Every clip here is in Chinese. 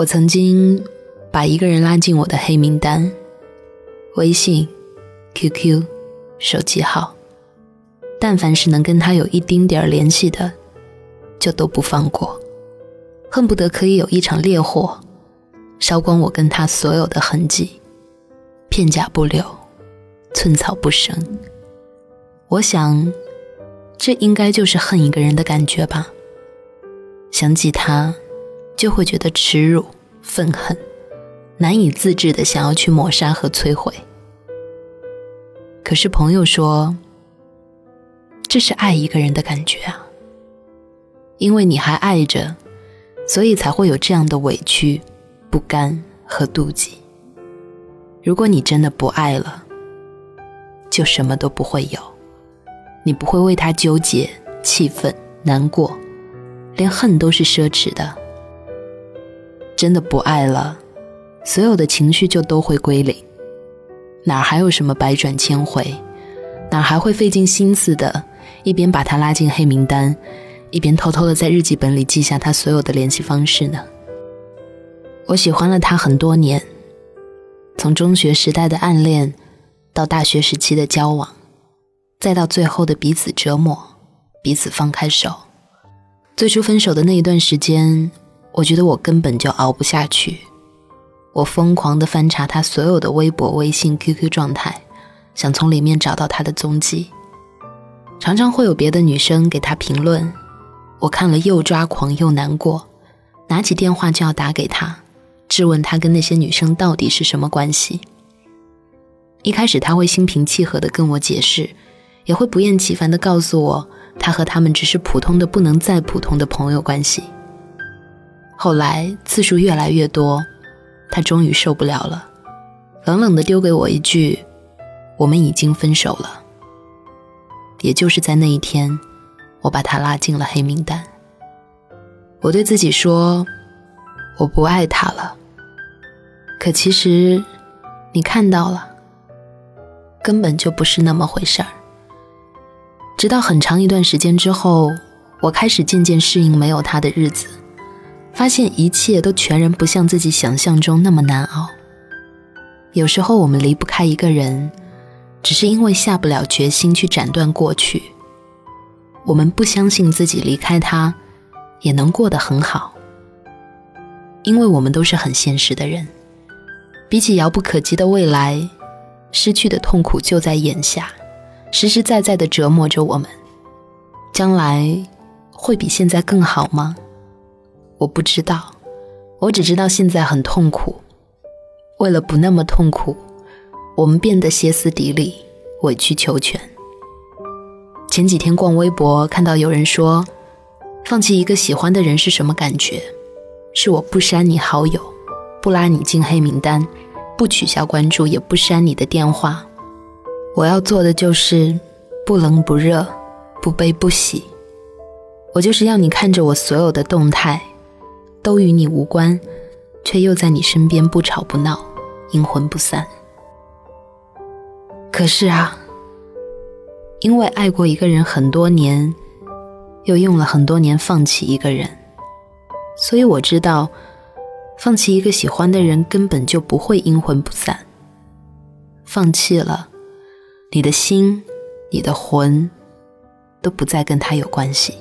我曾经把一个人拉进我的黑名单，微信、QQ、手机号，但凡是能跟他有一丁点儿联系的，就都不放过，恨不得可以有一场烈火，烧光我跟他所有的痕迹，片甲不留，寸草不生。我想，这应该就是恨一个人的感觉吧。想起他。就会觉得耻辱、愤恨，难以自制的想要去抹杀和摧毁。可是朋友说，这是爱一个人的感觉啊，因为你还爱着，所以才会有这样的委屈、不甘和妒忌。如果你真的不爱了，就什么都不会有，你不会为他纠结、气愤、难过，连恨都是奢侈的。真的不爱了，所有的情绪就都会归零，哪还有什么百转千回，哪还会费尽心思的，一边把他拉进黑名单，一边偷偷的在日记本里记下他所有的联系方式呢？我喜欢了他很多年，从中学时代的暗恋，到大学时期的交往，再到最后的彼此折磨，彼此放开手。最初分手的那一段时间。我觉得我根本就熬不下去，我疯狂地翻查他所有的微博、微信、QQ 状态，想从里面找到他的踪迹。常常会有别的女生给他评论，我看了又抓狂又难过，拿起电话就要打给他，质问他跟那些女生到底是什么关系。一开始他会心平气和地跟我解释，也会不厌其烦地告诉我，他和他们只是普通的不能再普通的朋友关系。后来次数越来越多，他终于受不了了，冷冷地丢给我一句：“我们已经分手了。”也就是在那一天，我把他拉进了黑名单。我对自己说：“我不爱他了。”可其实，你看到了，根本就不是那么回事儿。直到很长一段时间之后，我开始渐渐适应没有他的日子。发现一切都全然不像自己想象中那么难熬。有时候我们离不开一个人，只是因为下不了决心去斩断过去。我们不相信自己离开他也能过得很好，因为我们都是很现实的人。比起遥不可及的未来，失去的痛苦就在眼下，实实在在的折磨着我们。将来会比现在更好吗？我不知道，我只知道现在很痛苦。为了不那么痛苦，我们变得歇斯底里、委曲求全。前几天逛微博，看到有人说，放弃一个喜欢的人是什么感觉？是我不删你好友，不拉你进黑名单，不取消关注，也不删你的电话。我要做的就是不冷不热，不悲不喜。我就是要你看着我所有的动态。都与你无关，却又在你身边不吵不闹，阴魂不散。可是啊，因为爱过一个人很多年，又用了很多年放弃一个人，所以我知道，放弃一个喜欢的人根本就不会阴魂不散。放弃了，你的心，你的魂，都不再跟他有关系。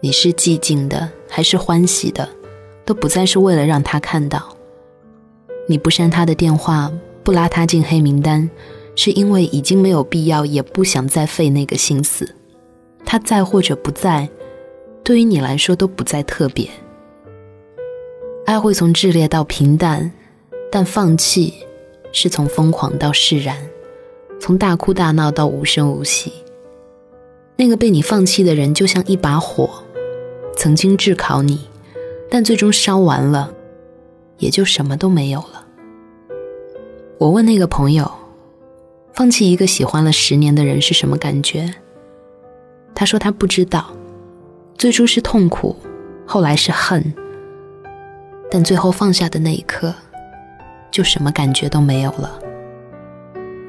你是寂静的还是欢喜的，都不再是为了让他看到。你不删他的电话，不拉他进黑名单，是因为已经没有必要，也不想再费那个心思。他在或者不在，对于你来说都不再特别。爱会从炽烈到平淡，但放弃是从疯狂到释然，从大哭大闹到无声无息。那个被你放弃的人，就像一把火。曾经炙烤你，但最终烧完了，也就什么都没有了。我问那个朋友，放弃一个喜欢了十年的人是什么感觉？他说他不知道，最初是痛苦，后来是恨，但最后放下的那一刻，就什么感觉都没有了。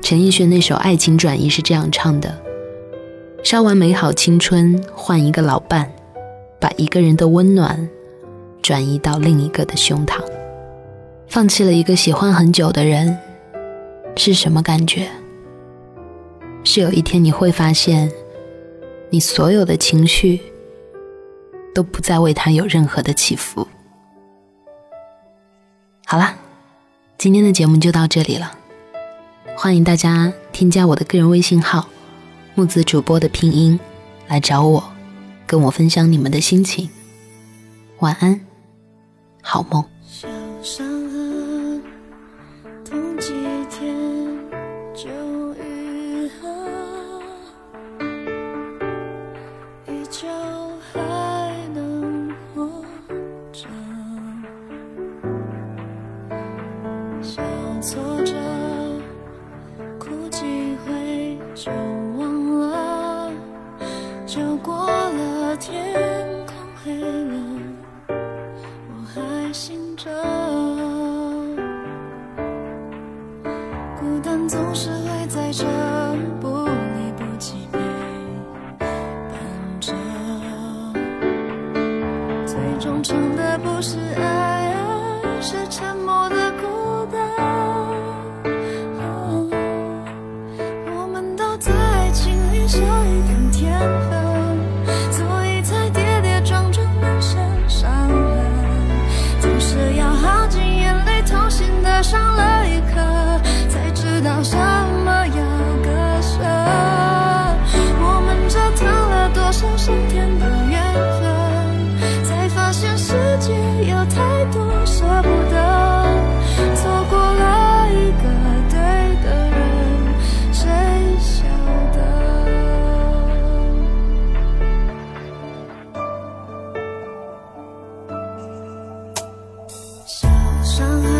陈奕迅那首《爱情转移》是这样唱的：烧完美好青春，换一个老伴。把一个人的温暖转移到另一个的胸膛。放弃了一个喜欢很久的人，是什么感觉？是有一天你会发现，你所有的情绪都不再为他有任何的起伏。好了，今天的节目就到这里了。欢迎大家添加我的个人微信号“木子主播”的拼音来找我，跟我分享你们的心情。晚安，好梦。在这不伤。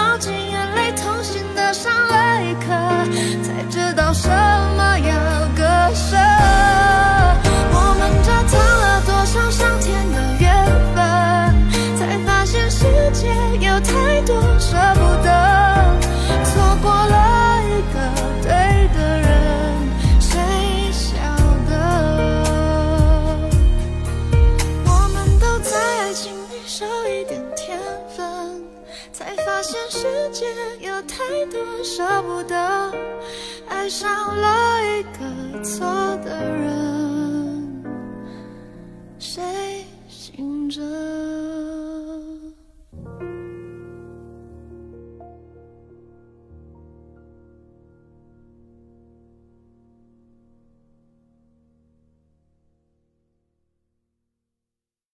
耗尽眼泪，痛心的上了一课，才知道什。